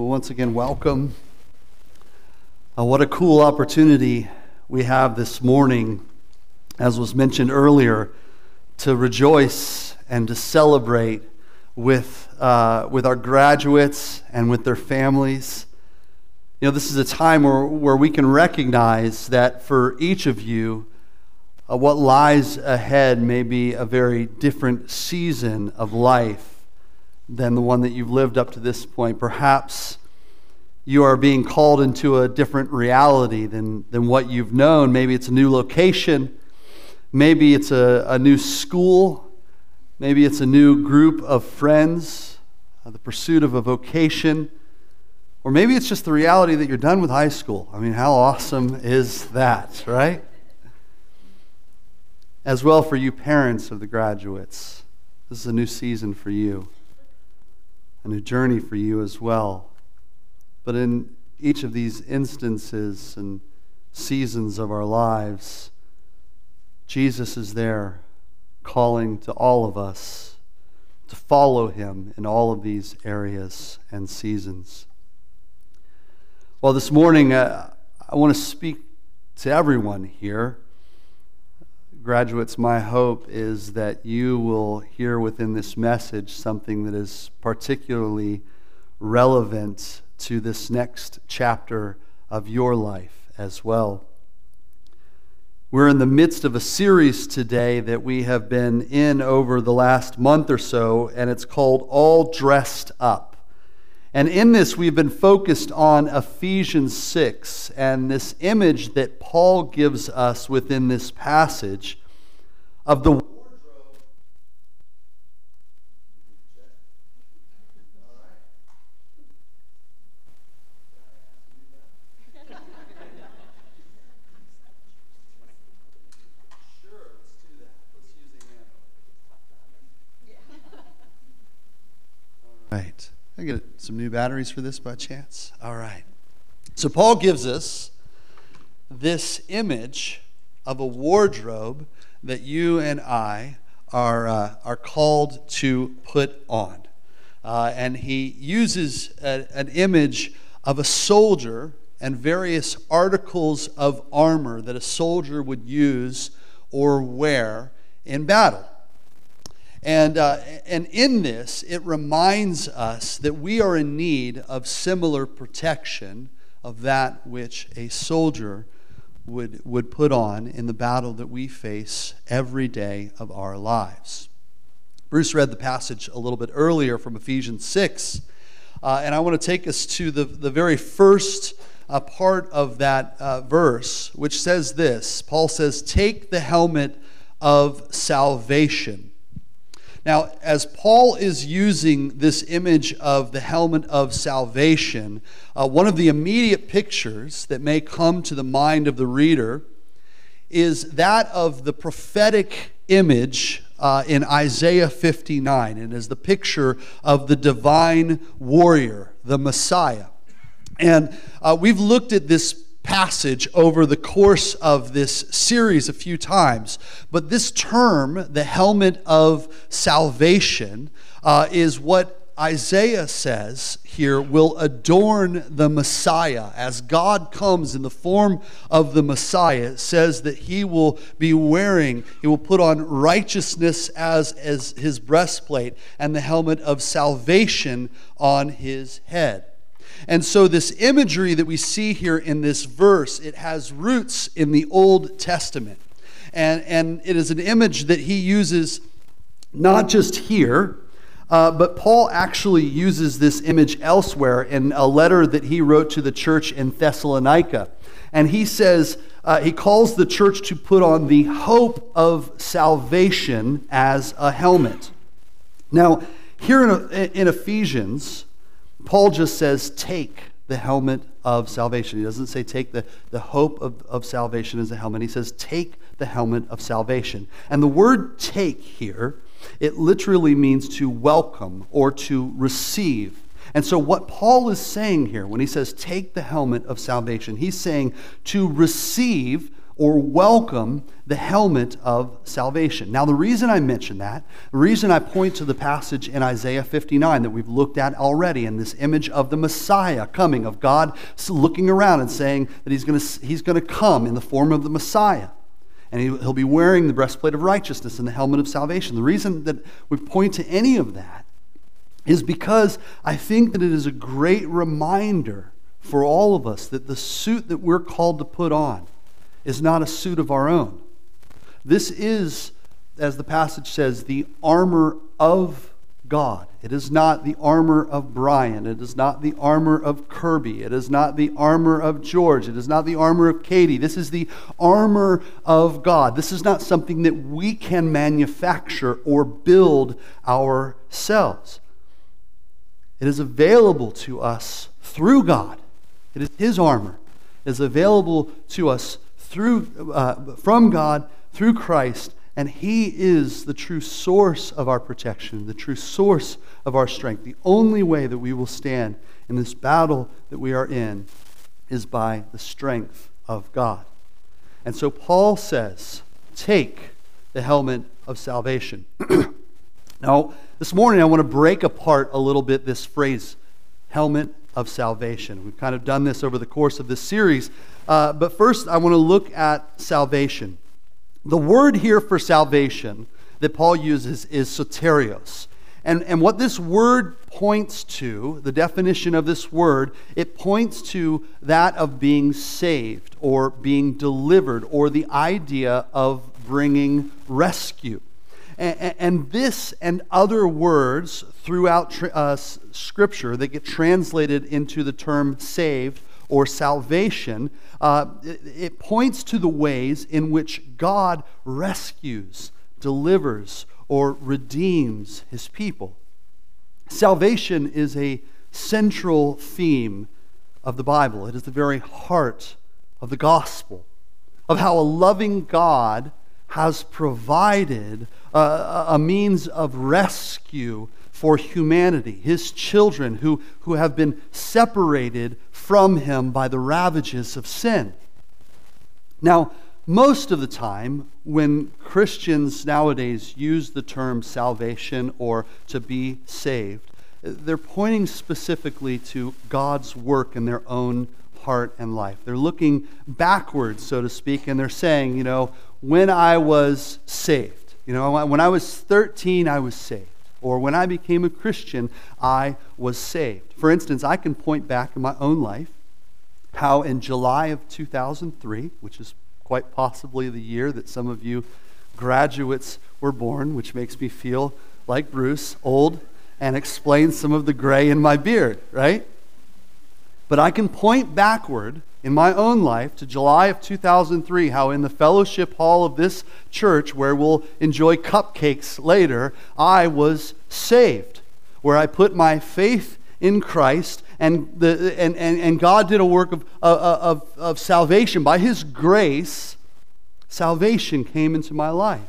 Well, once again, welcome. Uh, what a cool opportunity we have this morning, as was mentioned earlier, to rejoice and to celebrate with, uh, with our graduates and with their families. You know, this is a time where, where we can recognize that for each of you, uh, what lies ahead may be a very different season of life than the one that you've lived up to this point. Perhaps you are being called into a different reality than, than what you've known. Maybe it's a new location, maybe it's a, a new school, maybe it's a new group of friends, uh, the pursuit of a vocation. Or maybe it's just the reality that you're done with high school. I mean, how awesome is that, right? As well for you parents of the graduates. This is a new season for you and a journey for you as well. But in each of these instances and seasons of our lives, Jesus is there calling to all of us to follow him in all of these areas and seasons. Well, this morning, uh, I want to speak to everyone here graduates, my hope is that you will hear within this message something that is particularly relevant to this next chapter of your life as well. We're in the midst of a series today that we have been in over the last month or so, and it's called All Dressed Up. And in this, we've been focused on Ephesians 6 and this image that Paul gives us within this passage of the Right. I get some new batteries for this by chance. All right. So Paul gives us this image of a wardrobe that you and I are, uh, are called to put on. Uh, and he uses a, an image of a soldier and various articles of armor that a soldier would use or wear in battle. And, uh, and in this, it reminds us that we are in need of similar protection of that which a soldier would, would put on in the battle that we face every day of our lives. Bruce read the passage a little bit earlier from Ephesians 6, uh, and I want to take us to the, the very first uh, part of that uh, verse, which says this Paul says, Take the helmet of salvation now, as Paul is using this image of the helmet of salvation, uh, one of the immediate pictures that may come to the mind of the reader is that of the prophetic image uh, in Isaiah 59. And is the picture of the divine warrior, the Messiah. And uh, we've looked at this passage over the course of this series a few times. But this term, the helmet of salvation, uh, is what Isaiah says here will adorn the Messiah. As God comes in the form of the Messiah, it says that he will be wearing, he will put on righteousness as, as his breastplate and the helmet of salvation on his head. And so, this imagery that we see here in this verse, it has roots in the Old Testament. And, and it is an image that he uses not just here, uh, but Paul actually uses this image elsewhere in a letter that he wrote to the church in Thessalonica. And he says, uh, he calls the church to put on the hope of salvation as a helmet. Now, here in, in Ephesians, Paul just says, take the helmet of salvation. He doesn't say take the, the hope of, of salvation as a helmet. He says, take the helmet of salvation. And the word take here, it literally means to welcome or to receive. And so, what Paul is saying here when he says, take the helmet of salvation, he's saying to receive or welcome the helmet of salvation. Now, the reason I mention that, the reason I point to the passage in Isaiah 59 that we've looked at already, and this image of the Messiah coming, of God looking around and saying that he's going to, he's going to come in the form of the Messiah. And he'll be wearing the breastplate of righteousness and the helmet of salvation. The reason that we point to any of that is because I think that it is a great reminder for all of us that the suit that we're called to put on is not a suit of our own. This is, as the passage says, the armor of God. It is not the armor of Brian. It is not the armor of Kirby. It is not the armor of George. It is not the armor of Katie. This is the armor of God. This is not something that we can manufacture or build ourselves. It is available to us through God. It is His armor. It is available to us through, uh, from God through Christ, and He is the true source of our protection, the true source of our strength. The only way that we will stand in this battle that we are in is by the strength of God. And so Paul says, Take the helmet of salvation. now, this morning I want to break apart a little bit this phrase, helmet of salvation. We've kind of done this over the course of this series. Uh, but first, I want to look at salvation. The word here for salvation that Paul uses is soterios. And, and what this word points to, the definition of this word, it points to that of being saved or being delivered or the idea of bringing rescue. And, and this and other words throughout uh, Scripture that get translated into the term saved or salvation, uh, it, it points to the ways in which God rescues, delivers, or redeems his people. Salvation is a central theme of the Bible. It is the very heart of the gospel, of how a loving God has provided a, a means of rescue for humanity, his children who, who have been separated from him by the ravages of sin. Now, most of the time, when Christians nowadays use the term salvation or to be saved, they're pointing specifically to God's work in their own heart and life. They're looking backwards, so to speak, and they're saying, you know, when I was saved, you know, when I was 13, I was saved or when I became a Christian, I was saved. For instance, I can point back in my own life how in July of 2003, which is quite possibly the year that some of you graduates were born, which makes me feel like Bruce, old, and explains some of the gray in my beard, right? But I can point backward in my own life to July of 2003, how in the fellowship hall of this church, where we'll enjoy cupcakes later, I was saved, where I put my faith in Christ, and, the, and, and, and God did a work of, uh, uh, of, of salvation. By His grace, salvation came into my life.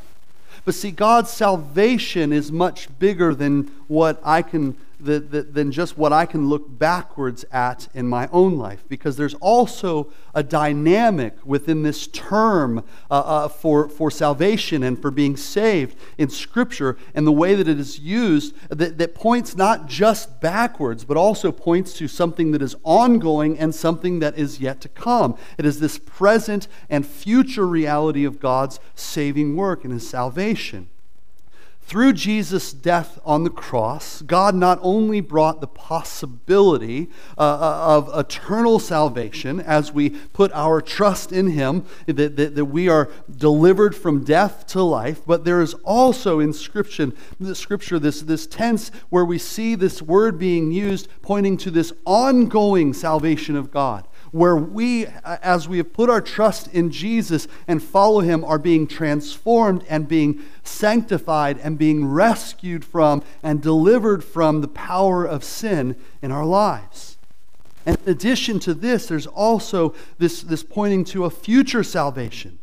But see, God's salvation is much bigger than what I can than just what I can look backwards at in my own life. Because there's also a dynamic within this term uh, uh, for, for salvation and for being saved in Scripture and the way that it is used that, that points not just backwards, but also points to something that is ongoing and something that is yet to come. It is this present and future reality of God's saving work and His salvation. Through Jesus' death on the cross, God not only brought the possibility uh, uh, of eternal salvation as we put our trust in Him, that, that, that, we are delivered from death to life, but there is also in Scripture, scripture this, this tense where we see this word being used pointing to this ongoing salvation of God where we, as we have put our trust in Jesus and follow him, are being transformed and being sanctified and being rescued from and delivered from the power of sin in our lives. And in addition to this, there's also this, this pointing to a future salvation.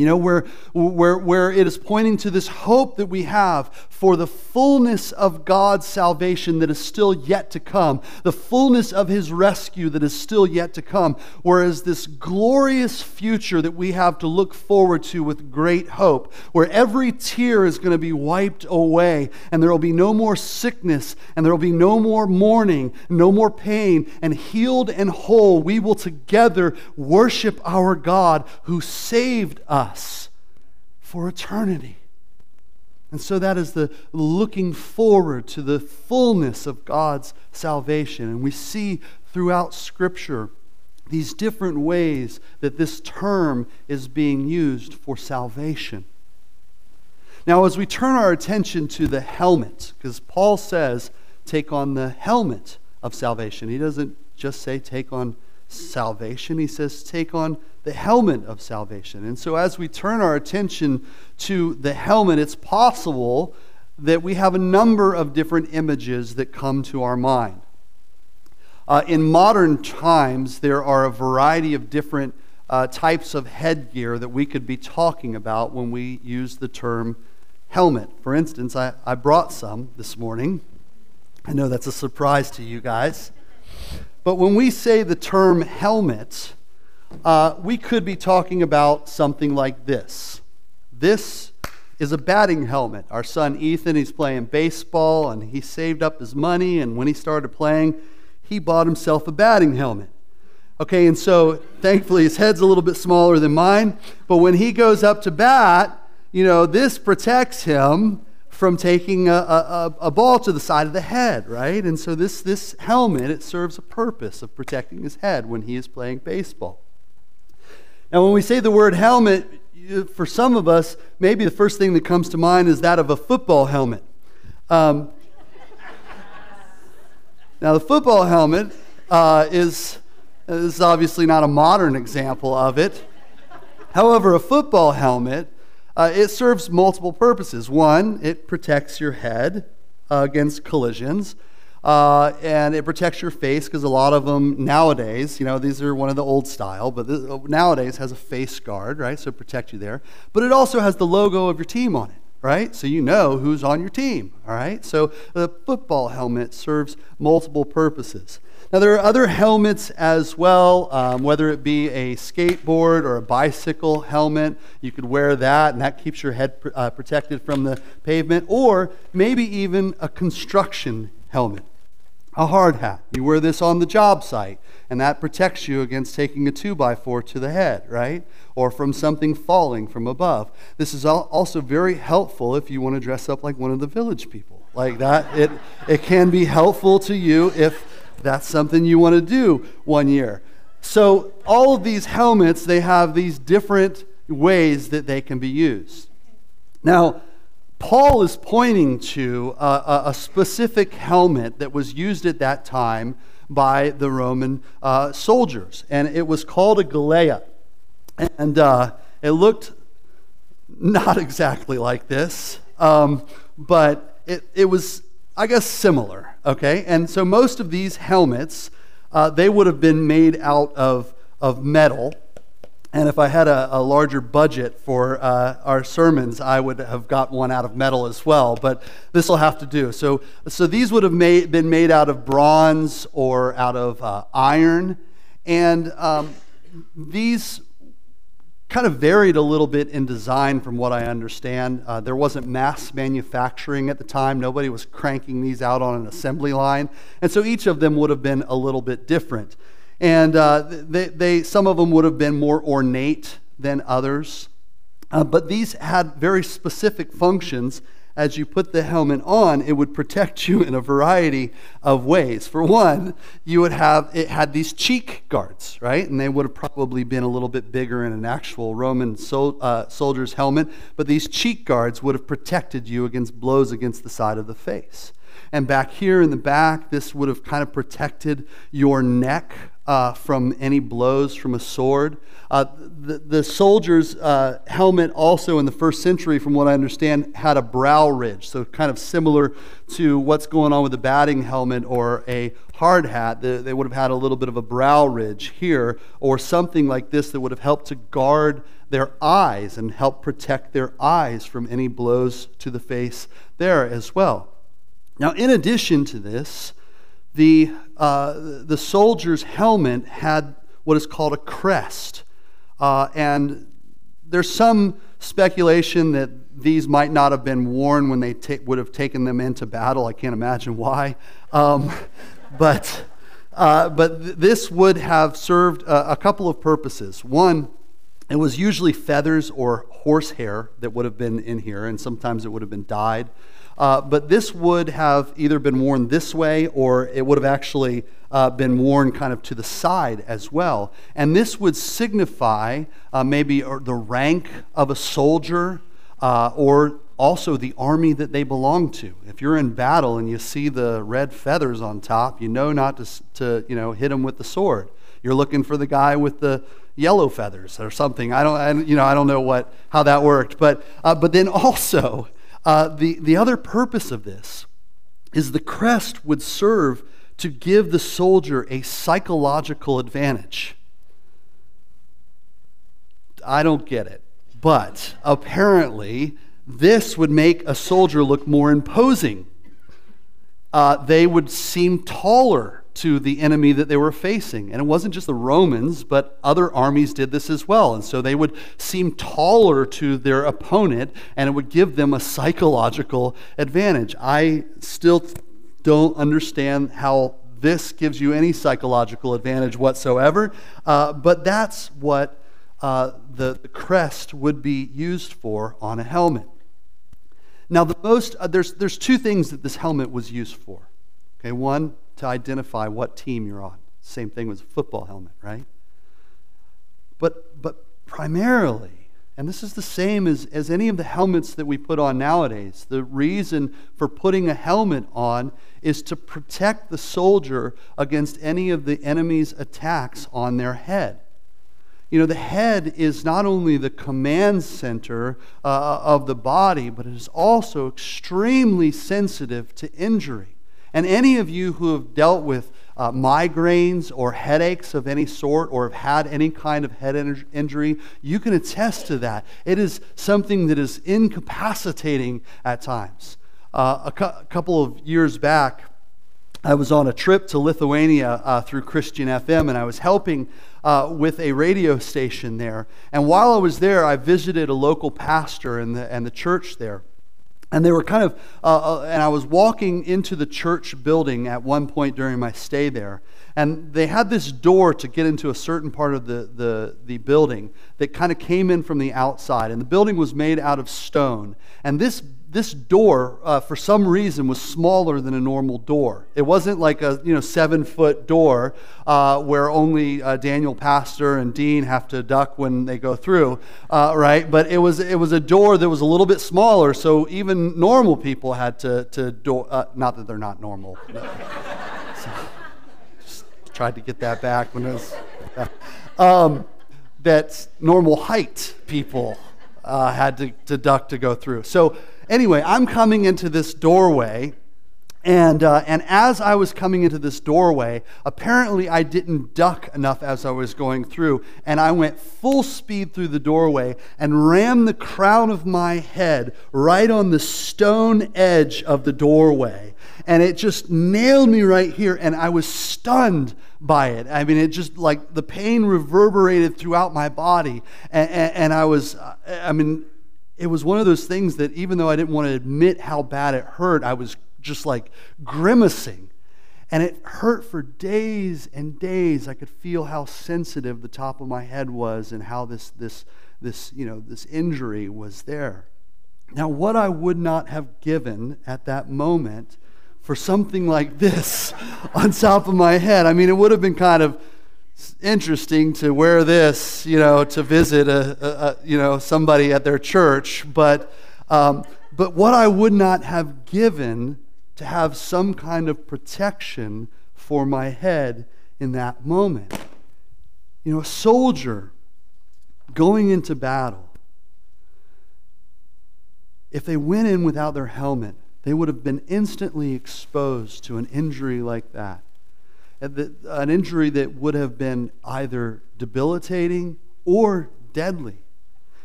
You know, where, where, where it is pointing to this hope that we have for the fullness of God's salvation that is still yet to come, the fullness of His rescue that is still yet to come, whereas this glorious future that we have to look forward to with great hope, where every tear is going to be wiped away, and there will be no more sickness, and there will be no more mourning, no more pain, and healed and whole, we will together worship our God who saved us us for eternity. And so that is the looking forward to the fullness of God's salvation. And we see throughout Scripture these different ways that this term is being used for salvation. Now, as we turn our attention to the helmet, because Paul says, take on the helmet of salvation. He doesn't just say take on salvation, he says take on the helmet of salvation. And so, as we turn our attention to the helmet, it's possible that we have a number of different images that come to our mind. Uh, in modern times, there are a variety of different uh, types of headgear that we could be talking about when we use the term helmet. For instance, I, I brought some this morning. I know that's a surprise to you guys. But when we say the term helmet, uh, we could be talking about something like this. This is a batting helmet. Our son Ethan, he's playing baseball and he saved up his money, and when he started playing, he bought himself a batting helmet. Okay, and so thankfully his head's a little bit smaller than mine, but when he goes up to bat, you know, this protects him from taking a, a, a, ball to the side of the head, right? And so this, this helmet, it serves a purpose of protecting his head when he is playing baseball. Now, when we say the word helmet, for some of us, maybe the first thing that comes to mind is that of a football helmet. Um, now, the football helmet uh, is, is obviously not a modern example of it. However, a football helmet, uh, it serves multiple purposes. One, it protects your head uh, against collisions. Uh, and it protects your face because a lot of them nowadays, you know, these are one of the old style, but this, nowadays has a face guard, right? So protect you there. But it also has the logo of your team on it, right? So you know who's on your team, all right? So the football helmet serves multiple purposes. Now, there are other helmets as well, um, whether it be a skateboard or a bicycle helmet. You could wear that, and that keeps your head pr- uh, protected from the pavement, or maybe even a construction helmet a hard hat. You wear this on the job site, and that protects you against taking a 2 by 4 to the head, right? Or from something falling from above. This is also very helpful if you want to dress up like one of the village people. Like that, it, it can be helpful to you if that's something you want to do one year. So, all of these helmets, they have these different ways that they can be used. Now, Paul is pointing to a, a, specific helmet that was used at that time by the Roman uh, soldiers, and it was called a galea. And uh, it looked not exactly like this, um, but it, it was, I guess, similar. Okay, and so most of these helmets, uh, they would have been made out of, of metal and if I had a, a larger budget for uh, our sermons, I would have got one out of metal as well. But this will have to do. So, so these would have made, been made out of bronze or out of uh, iron. And um, these kind of varied a little bit in design from what I understand. Uh, there wasn't mass manufacturing at the time, nobody was cranking these out on an assembly line. And so each of them would have been a little bit different. And uh, they, they, some of them would have been more ornate than others. Uh, but these had very specific functions. As you put the helmet on, it would protect you in a variety of ways. For one, you would have it had these cheek guards, right? And they would have probably been a little bit bigger in an actual Roman sol- uh, soldier's helmet. But these cheek guards would have protected you against blows against the side of the face. And back here in the back, this would have kind of protected your neck uh, from any blows from a sword. Uh, the, the, soldier's uh, helmet, also in the first century, from what I understand, had a brow ridge, so kind of similar to what's going on with the batting helmet or a hard hat, they would have had a little bit of a brow ridge here, or something like this that would have helped to guard their eyes and help protect their eyes from any blows to the face there as well. Now, in addition to this, the, uh, the soldier's helmet had what is called a crest. Uh, and there's some speculation that these might not have been worn when they would have taken them into battle. I can't imagine why. Um, but uh, but th- this would have served a, a couple of purposes. One, it was usually feathers or horsehair that would have been in here, and sometimes it would have been dyed. Uh, but this would have either been worn this way or it would have actually uh, been worn kind of to the side as well. And this would signify uh, maybe the rank of a soldier uh, or also the army that they belong to. If you're in battle and you see the red feathers on top, you know not to, to you know, hit them with the sword. You're looking for the guy with the yellow feathers or something. I don't, I, you know, I don't know what, how that worked. But, uh, but then also, uh, the, the other purpose of this is the crest would serve to give the soldier a psychological advantage. I don't get it. But apparently, this would make a soldier look more imposing. Uh, they would seem taller to the enemy that they were facing. And it wasn't just the Romans, but other armies did this as well. And so they would seem taller to their opponent, and it would give them a psychological advantage. I still don't understand how this gives you any psychological advantage whatsoever, uh, but that's what uh, the, the, crest would be used for on a helmet. Now, the most, uh, there's, there's two things that this helmet was used for. Okay, one, to identify what team you're on. Same thing with a football helmet, right? But, but primarily, and this is the same as, as any of the helmets that we put on nowadays, the reason for putting a helmet on is to protect the soldier against any of the enemy's attacks on their head. You know, the head is not only the command center uh, of the body, but it is also extremely sensitive to injury. And any of you who have dealt with uh, migraines or headaches of any sort or have had any kind of head injury, you can attest to that. It is something that is incapacitating at times. Uh, a cu- couple of years back, I was on a trip to Lithuania uh, through Christian FM, and I was helping uh, with a radio station there. And while I was there, I visited a local pastor and the, and the church there. And they were kind of, uh, uh, and I was walking into the church building at one point during my stay there. And they had this door to get into a certain part of the, the, the building that kind of came in from the outside. And the building was made out of stone. And this this door, uh, for some reason, was smaller than a normal door. It wasn't like a you know seven foot door uh, where only uh, Daniel Pastor and Dean have to duck when they go through, uh, right? But it was it was a door that was a little bit smaller, so even normal people had to to door. Uh, not that they're not normal. so, just tried to get that back when it was. Um, that normal height people uh, had to, to duck to go through. So Anyway, I'm coming into this doorway. And, uh, and as I was coming into this doorway, apparently I didn't duck enough as I was going through. And I went full speed through the doorway and rammed the crown of my head right on the stone edge of the doorway. And it just nailed me right here. And I was stunned by it. I mean, it just like the pain reverberated throughout my body. And, and, and I was, I mean, it was one of those things that even though I didn't want to admit how bad it hurt, I was just like grimacing. And it hurt for days and days. I could feel how sensitive the top of my head was and how this, this, this, you know, this injury was there. Now, what I would not have given at that moment for something like this on top of my head, I mean, it would have been kind of interesting to wear this, you know, to visit a, a, a you know somebody at their church, but um, but what I would not have given to have some kind of protection for my head in that moment. You know, a soldier going into battle, if they went in without their helmet, they would have been instantly exposed to an injury like that. An injury that would have been either debilitating or deadly.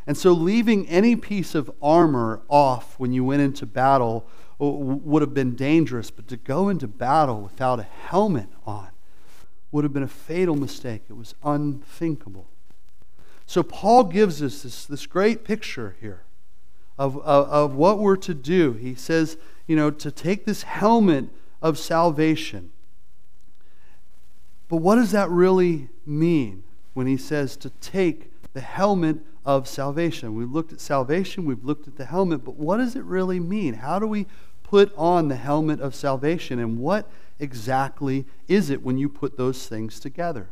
And so, leaving any piece of armor off when you went into battle uh, would have been dangerous, but to go into battle without a helmet on would have been a fatal mistake. It was unthinkable. So, Paul gives us this, this great picture here of, of, of what we're to do. He says, you know, to take this helmet of salvation. But what does that really mean when he says to take the helmet of salvation? We've looked at salvation, we've looked at the helmet, but what does it really mean? How do we put on the helmet of salvation? And what exactly is it when you put those things together?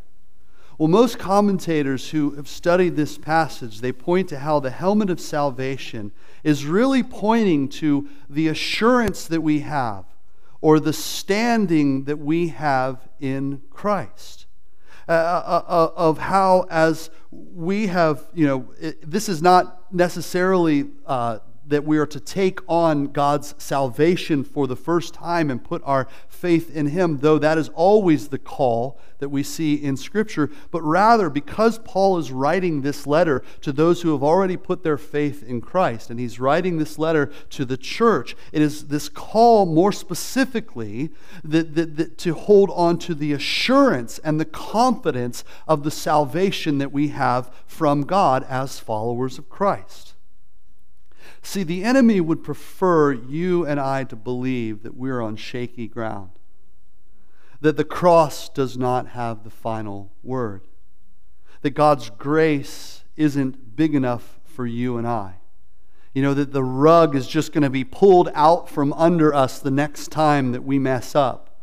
Well, most commentators who have studied this passage, they point to how the helmet of salvation is really pointing to the assurance that we have or the standing that we have in Christ. Uh, uh, uh, of how, as we have, you know, it, this is not necessarily uh, that we are to take on God's salvation for the first time and put our faith in Him, though that is always the call that we see in Scripture. But rather, because Paul is writing this letter to those who have already put their faith in Christ, and he's writing this letter to the church, it is this call more specifically that, that, that to hold on to the assurance and the confidence of the salvation that we have from God as followers of Christ. See, the enemy would prefer you and I to believe that we're on shaky ground, that the cross does not have the final word, that God's grace isn't big enough for you and I. You know, that the rug is just going to be pulled out from under us the next time that we mess up.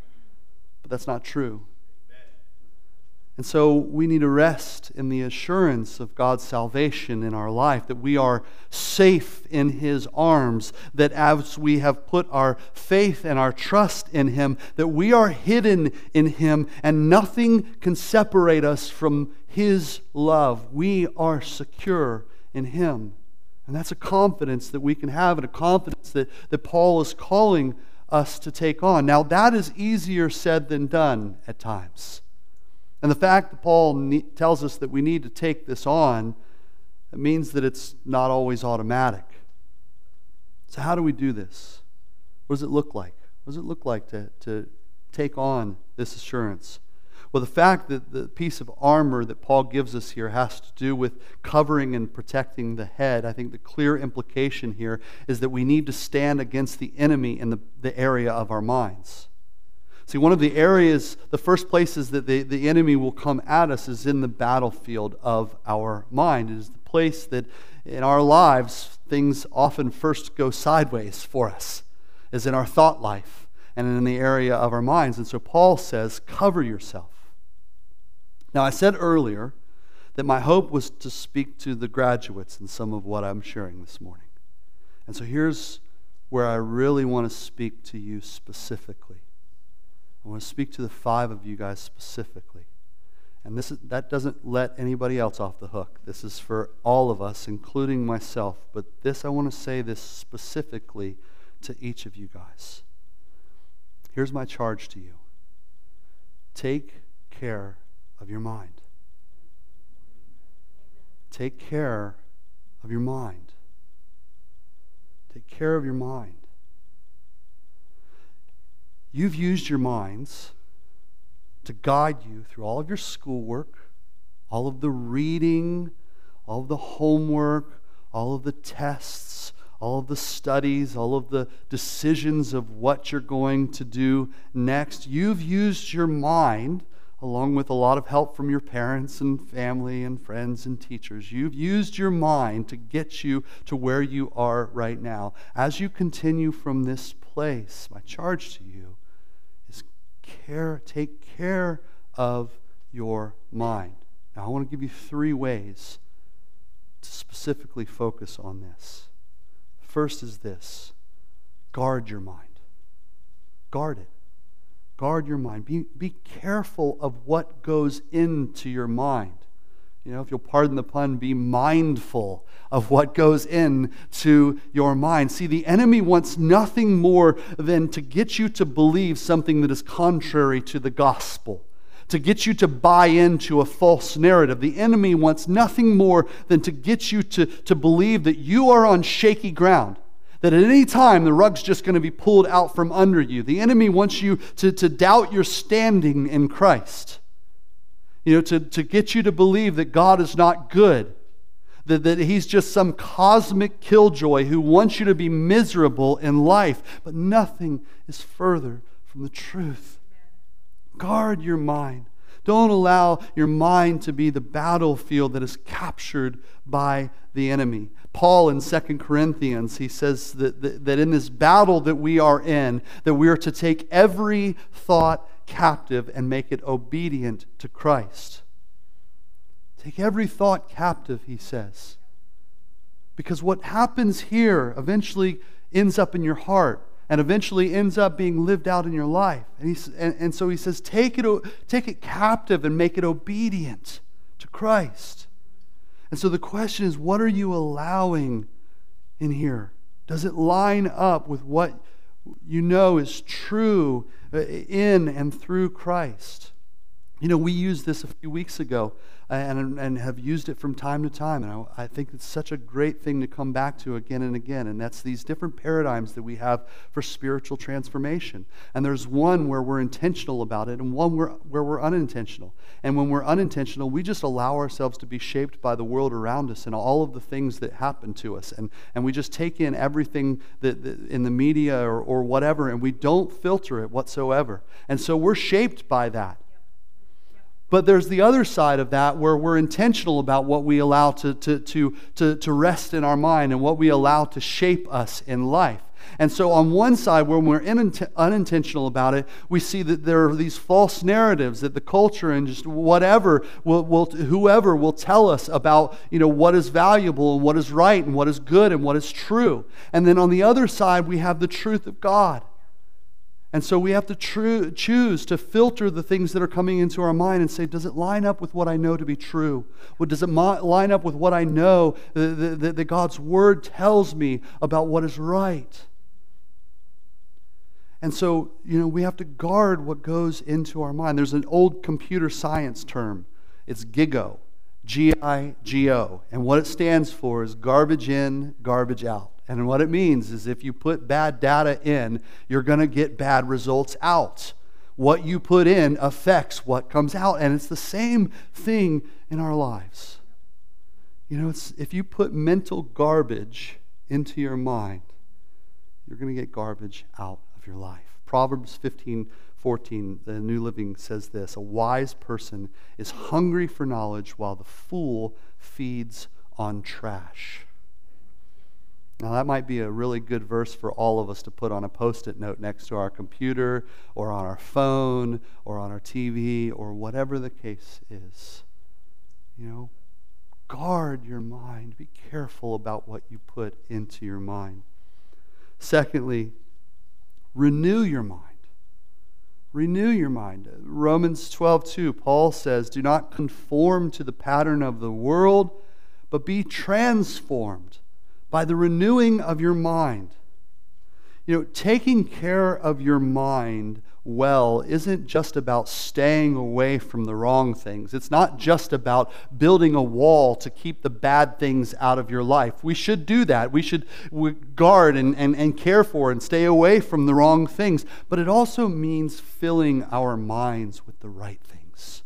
But that's not true. And so we need to rest in the assurance of God's salvation in our life, that we are safe in His arms, that as we have put our faith and our trust in Him, that we are hidden in Him and nothing can separate us from His love. We are secure in Him. And that's a confidence that we can have and a confidence that, that Paul is calling us to take on. Now, that is easier said than done at times. And the fact that Paul tells us that we need to take this on, it means that it's not always automatic. So, how do we do this? What does it look like? What does it look like to, to take on this assurance? Well, the fact that the piece of armor that Paul gives us here has to do with covering and protecting the head. I think the clear implication here is that we need to stand against the enemy in the, the area of our minds. See, one of the areas, the first places that the, the enemy will come at us is in the battlefield of our mind. It is the place that in our lives things often first go sideways for us, is in our thought life and in the area of our minds. And so Paul says, cover yourself. Now, I said earlier that my hope was to speak to the graduates in some of what I'm sharing this morning. And so here's where I really want to speak to you specifically. I want to speak to the five of you guys specifically. And this is, that doesn't let anybody else off the hook. This is for all of us, including myself. But this, I want to say this specifically to each of you guys. Here's my charge to you take care of your mind. Take care of your mind. Take care of your mind. You've used your minds to guide you through all of your schoolwork, all of the reading, all of the homework, all of the tests, all of the studies, all of the decisions of what you're going to do next. You've used your mind, along with a lot of help from your parents and family and friends and teachers. You've used your mind to get you to where you are right now. As you continue from this place, my charge to you care, take care of your mind. Now, I want to give you three ways to specifically focus on this. First is this guard your mind. Guard it. Guard your mind. Be, be careful of what goes into your mind. You know, if you'll pardon the pun, be mindful of what goes into your mind. See, the enemy wants nothing more than to get you to believe something that is contrary to the gospel. to get you to buy into a false narrative. The enemy wants nothing more than to get you to, to believe that you are on shaky ground, that at any time the rug's just going to be pulled out from under you. The enemy wants you to, to doubt your standing in Christ, you know, to, to get you to believe that God is not good. That, that he's just some cosmic killjoy who wants you to be miserable in life. But nothing is further from the truth. Guard your mind. Don't allow your mind to be the battlefield that is captured by the enemy. Paul in 2 Corinthians, he says that, that, that, in this battle that we are in, that we are to take every thought captive and make it obedient to Christ. Take every thought captive, he says. Because what happens here eventually ends up in your heart and eventually ends up being lived out in your life. And, he, and, and so he says, take it, take it captive and make it obedient to Christ. And so the question is, what are you allowing in here? Does it line up with what you know is true uh, in and through Christ? You know, we used this a few weeks ago and, and have used it from time to time. And I, I, think it's such a great thing to come back to again and again. And that's these different paradigms that we have for spiritual transformation. And there's one where we're intentional about it, and one where, where we're unintentional. And when we're unintentional, we just allow ourselves to be shaped by the world around us and all of the things that happen to us. And, and we just take in everything that, that in the media or, or whatever, and we don't filter it whatsoever. And so we're shaped by that. But there's the other side of that where we're intentional about what we allow to, to, to, to, to rest in our mind and what we allow to shape us in life. And so, on one side, when we're unintentional about it, we see that there are these false narratives that the culture and just whatever, will, will, whoever will tell us about you know, what is valuable and what is right and what is good and what is true. And then on the other side, we have the truth of God. And so we have to choose to filter the things that are coming into our mind and say, does it line up with what I know to be true? What, does it mo- line up with what I know that, that, that God's Word tells me about what is right? And so, you know, we have to guard what goes into our mind. There's an old computer science term. It's GIGO, G I G O. And what it stands for is garbage in, garbage out. And what it means is if you put bad data in, you're going to get bad results out. What you put in affects what comes out. And it's the same thing in our lives. You know, if you put mental garbage into your mind, you're going to get garbage out of your life. Proverbs 15 14, the New Living says this A wise person is hungry for knowledge, while the fool feeds on trash. Now, that might be a really good verse for all of us to put on a post it note next to our computer or on our phone or on our TV or whatever the case is. You know, guard your mind. Be careful about what you put into your mind. Secondly, renew your mind. Renew your mind. Romans 12, 2, Paul says, Do not conform to the pattern of the world, but be transformed by the renewing of your mind. You know, taking care of your mind well isn't just about staying away from the wrong things. It's not just about building a wall to keep the bad things out of your life. We should do that. We should guard and, and, and care for and stay away from the wrong things. But it also means filling our minds with the right things,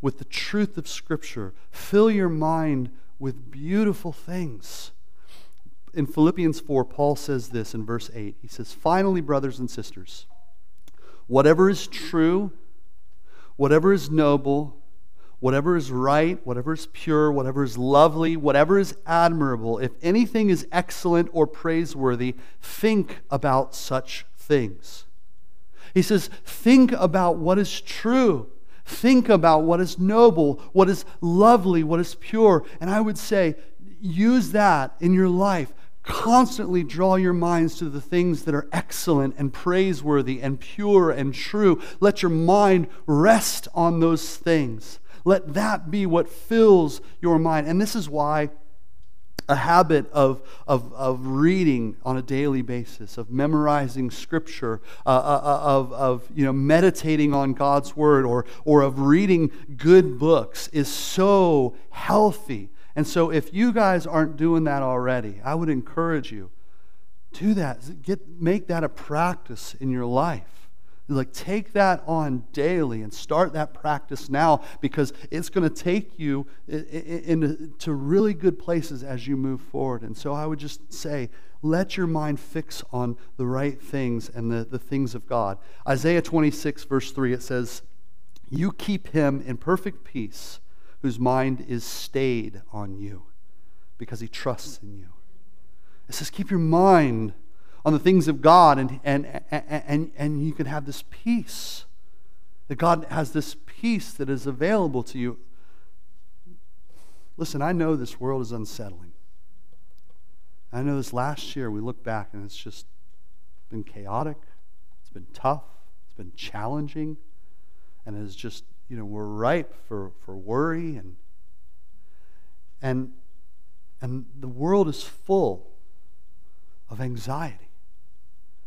with the truth of Scripture. Fill your mind with beautiful things in Philippians 4, Paul says this in verse 8. He says, Finally, brothers and sisters, whatever is true, whatever is noble, whatever is right, whatever is pure, whatever is lovely, whatever is admirable, if anything is excellent or praiseworthy, think about such things. He says, Think about what is true. Think about what is noble, what is lovely, what is pure. And I would say, use that in your life constantly draw your minds to the things that are excellent and praiseworthy and pure and true. Let your mind rest on those things. Let that be what fills your mind. And this is why a habit of, of, of reading on a daily basis, of memorizing scripture, uh, uh, uh, of, of you know, meditating on God's word, or, or of reading good books is so healthy. And so, if you guys aren't doing that already, I would encourage you do that. Get, make that a practice in your life. Like, take that on daily and start that practice now because it's going to take you into really good places as you move forward. And so I would just say, let your mind fix on the right things and the, the things of God. Isaiah 26, verse 3, it says, You keep him in perfect peace whose mind is stayed on you because he trusts in you. It says, Keep your mind on the things of God, and, and, and, and you can have this peace. That God has this peace that is available to you. Listen, I know this world is unsettling. I know this last year we look back and it's just been chaotic, it's been tough, it's been challenging, and it has just, you know, we're ripe for, for worry and and and the world is full of anxiety.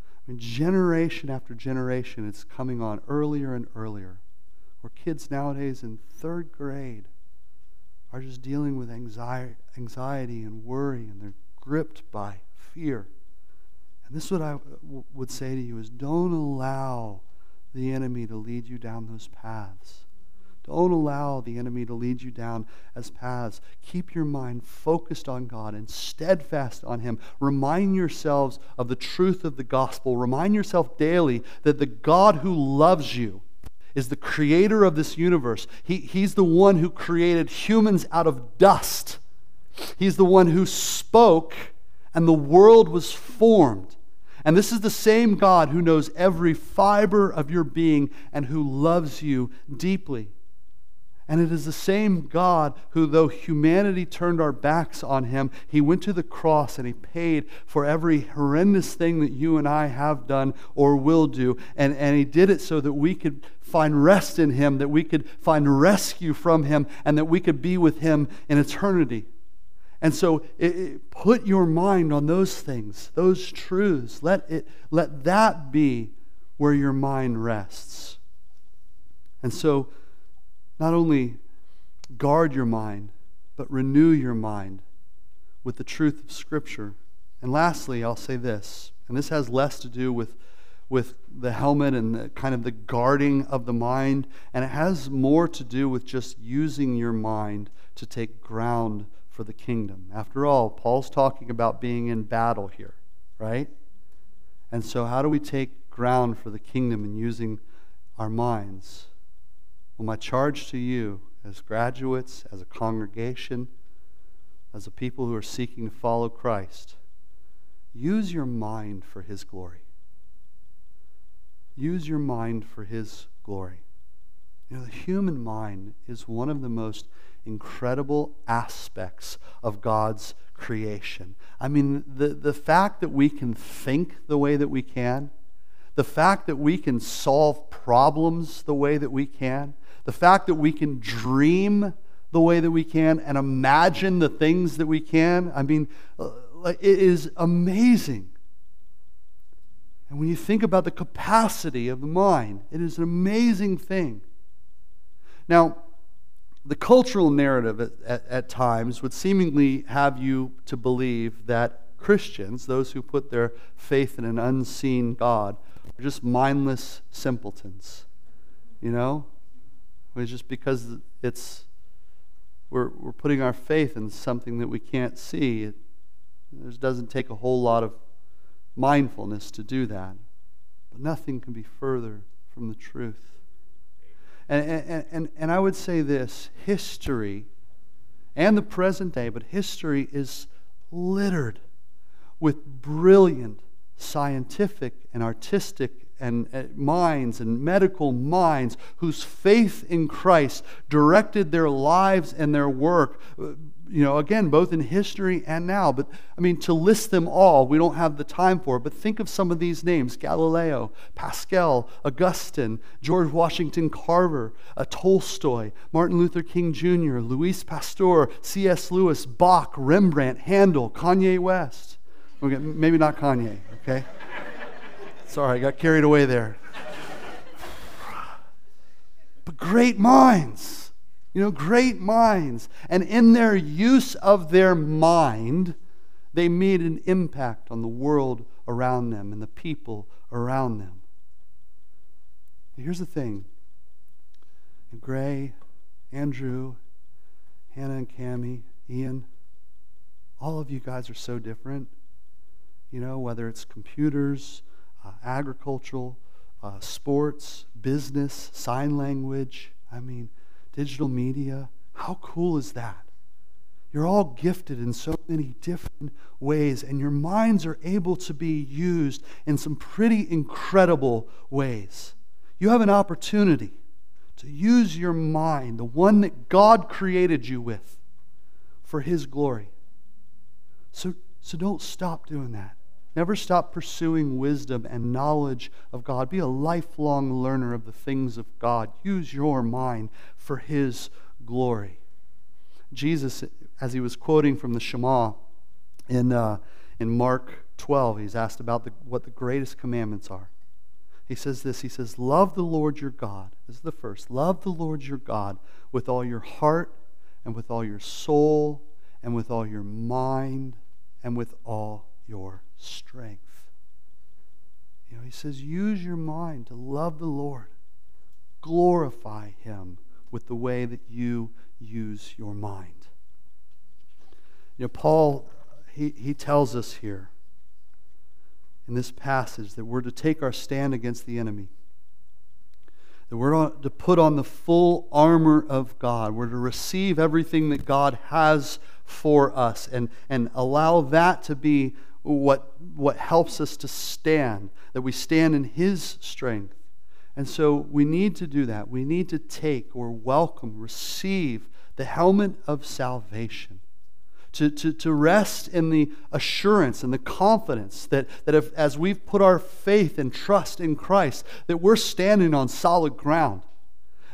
I mean, generation after generation, it's coming on earlier and earlier. Where kids nowadays in third grade are just dealing with anxiety, anxiety and worry, and they're gripped by fear. And this is what I w- would say to you is don't allow the enemy to lead you down those paths. Don't allow the enemy to lead you down as paths. Keep your mind focused on God and steadfast on Him. Remind yourselves of the truth of the gospel. Remind yourself daily that the God who loves you is the creator of this universe. He, he's the one who created humans out of dust. He's the one who spoke, and the world was formed. And this is the same God who knows every fiber of your being and who loves you deeply. And it is the same God who, though humanity turned our backs on him, he went to the cross and he paid for every horrendous thing that you and I have done or will do. And, and he did it so that we could find rest in him, that we could find rescue from him, and that we could be with him in eternity. And so it, it, put your mind on those things, those truths. Let, it, let that be where your mind rests. And so, not only guard your mind, but renew your mind with the truth of Scripture. And lastly, I'll say this, and this has less to do with, with the helmet and the, kind of the guarding of the mind, and it has more to do with just using your mind to take ground for the kingdom. After all, Paul's talking about being in battle here, right? And so, how do we take ground for the kingdom and using our minds? Well, my charge to you as graduates, as a congregation, as a people who are seeking to follow Christ, use your mind for His glory. Use your mind for His glory. You know, the human mind is one of the most incredible aspects of God's creation. I mean, the, the fact that we can think the way that we can, the fact that we can solve problems the way that we can, the fact that we can dream the way that we can and imagine the things that we can, I mean, uh, it is amazing. And when you think about the capacity of the mind, it is an amazing thing. Now, the cultural narrative at, at, at, times would seemingly have you to believe that Christians, those who put their faith in an unseen God, are just mindless simpletons. You know? It's just because it's we're, we're putting our faith in something that we can't see. It, it doesn't take a whole lot of mindfulness to do that. But nothing can be further from the truth. And, and, and, and I would say this history and the present day, but history is littered with brilliant scientific and artistic and uh, minds and medical minds whose faith in Christ directed their lives and their work uh, you know, again, both in history and now. But I mean, to list them all, we don't have the time for. But think of some of these names Galileo, Pascal, Augustine, George Washington Carver, uh, Tolstoy, Martin Luther King Jr., Louis Pasteur, C.S. Lewis, Bach, Rembrandt, Handel, Kanye West. Okay, maybe not Kanye, okay? Sorry, I got carried away there. But great minds you know, great minds. And in their use of their mind, they made an impact on the world around them and the people around them. Here's the thing Gray, Andrew, Hannah and Cami, Ian, all of you guys are so different. You know, whether it's computers, uh, agricultural, uh, sports, business, sign language. I mean, digital media. How cool is that? You're all gifted in so many different ways, and your minds are able to be used in some pretty incredible ways. You have an opportunity to use your mind, the one that God created you with, for His glory. So, so don't stop doing that. Never stop pursuing wisdom and knowledge of God. Be a lifelong learner of the things of God. Use your mind for His glory. Jesus, as he was quoting from the Shema in, uh, in Mark 12, he's asked about the, what the greatest commandments are. He says this He says, Love the Lord your God. This is the first. Love the Lord your God with all your heart and with all your soul and with all your mind and with all your strength. You know, he says, use your mind to love the Lord, glorify him with the way that you use your mind. You know, Paul, he, he tells us here in this passage that we're to take our stand against the enemy. That we're to put on the full armor of God. We're to receive everything that God has for us and, and allow that to be what, what helps us to stand, that we stand in His strength. And so we need to do that. We need to take or welcome, receive the helmet of salvation. To, to, to rest in the assurance and the confidence that, that if, as we've put our faith and trust in Christ, that we're standing on solid ground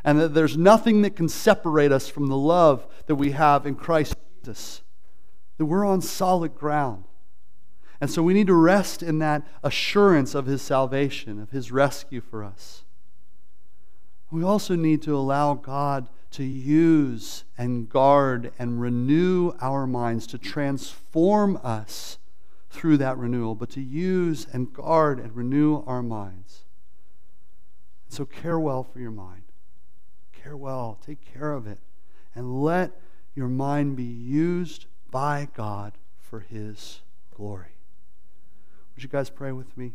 and that there's nothing that can separate us from the love that we have in Christ Jesus. That we're on solid ground. And so we need to rest in that assurance of his salvation, of his rescue for us. We also need to allow God to use and guard and renew our minds, to transform us through that renewal, but to use and guard and renew our minds. So care well for your mind. Care well. Take care of it. And let your mind be used by God for his glory. Would you guys pray with me?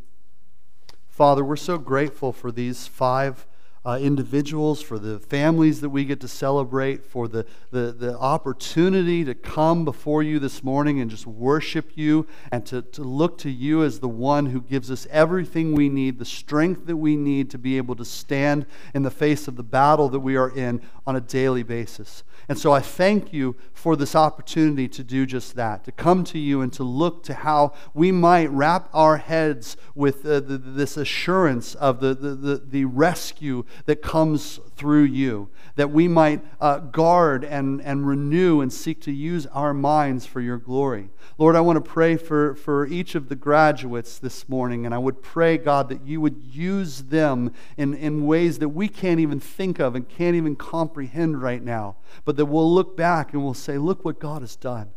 Father, we're so grateful for these five uh, individuals, for the families that we get to celebrate, for the, the, the opportunity to come before you this morning and just worship you and to, to look to you as the one who gives us everything we need, the strength that we need to be able to stand in the face of the battle that we are in on a daily basis. And so I thank you for this opportunity to do just that, to come to you and to look to how we might wrap our heads with uh, the, this assurance of the, the, the, the rescue that comes through you, that we might uh, guard and, and renew and seek to use our minds for your glory. Lord, I want to pray for, for each of the graduates this morning, and I would pray, God, that you would use them in, in ways that we can't even think of and can't even comprehend right now, but that we'll look back and we'll say, Look what God has done.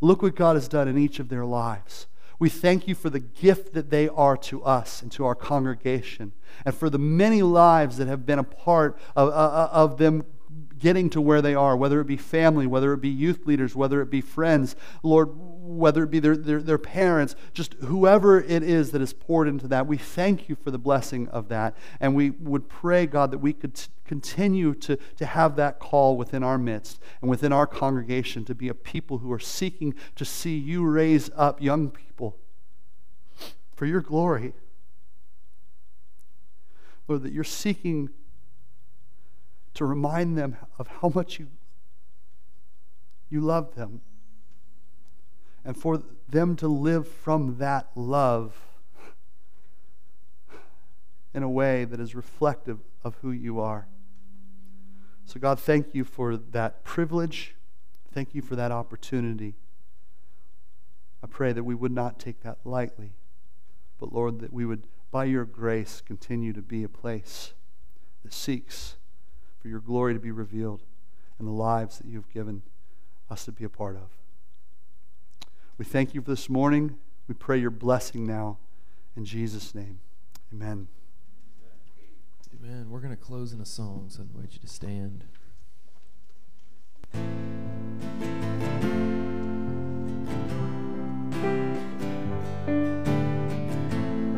Look what God has done in each of their lives. We thank you for the gift that they are to us and to our congregation, and for the many lives that have been a part of, uh, uh, of them getting to where they are, whether it be family, whether it be youth leaders, whether it be friends, Lord, whether it be their, their, their, parents, just whoever it is that is poured into that. We thank you for the blessing of that. And we would pray, God, that we could t- continue to, to have that call within our midst and within our congregation to be a people who are seeking to see you raise up young people for your glory. Lord, that you're seeking to remind them of how much you You love them. And for them to live from that love in a way that is reflective of who you are. So, God, thank you for that privilege. Thank you for that opportunity. I pray that we would not take that lightly, but Lord, that we would, by your grace, continue to be a place that seeks for your glory to be revealed and the lives that you've given us to be a part of. We thank you for this morning. We pray your blessing now. In Jesus' name, amen. Amen. We're going to close in a song, so I invite you to stand.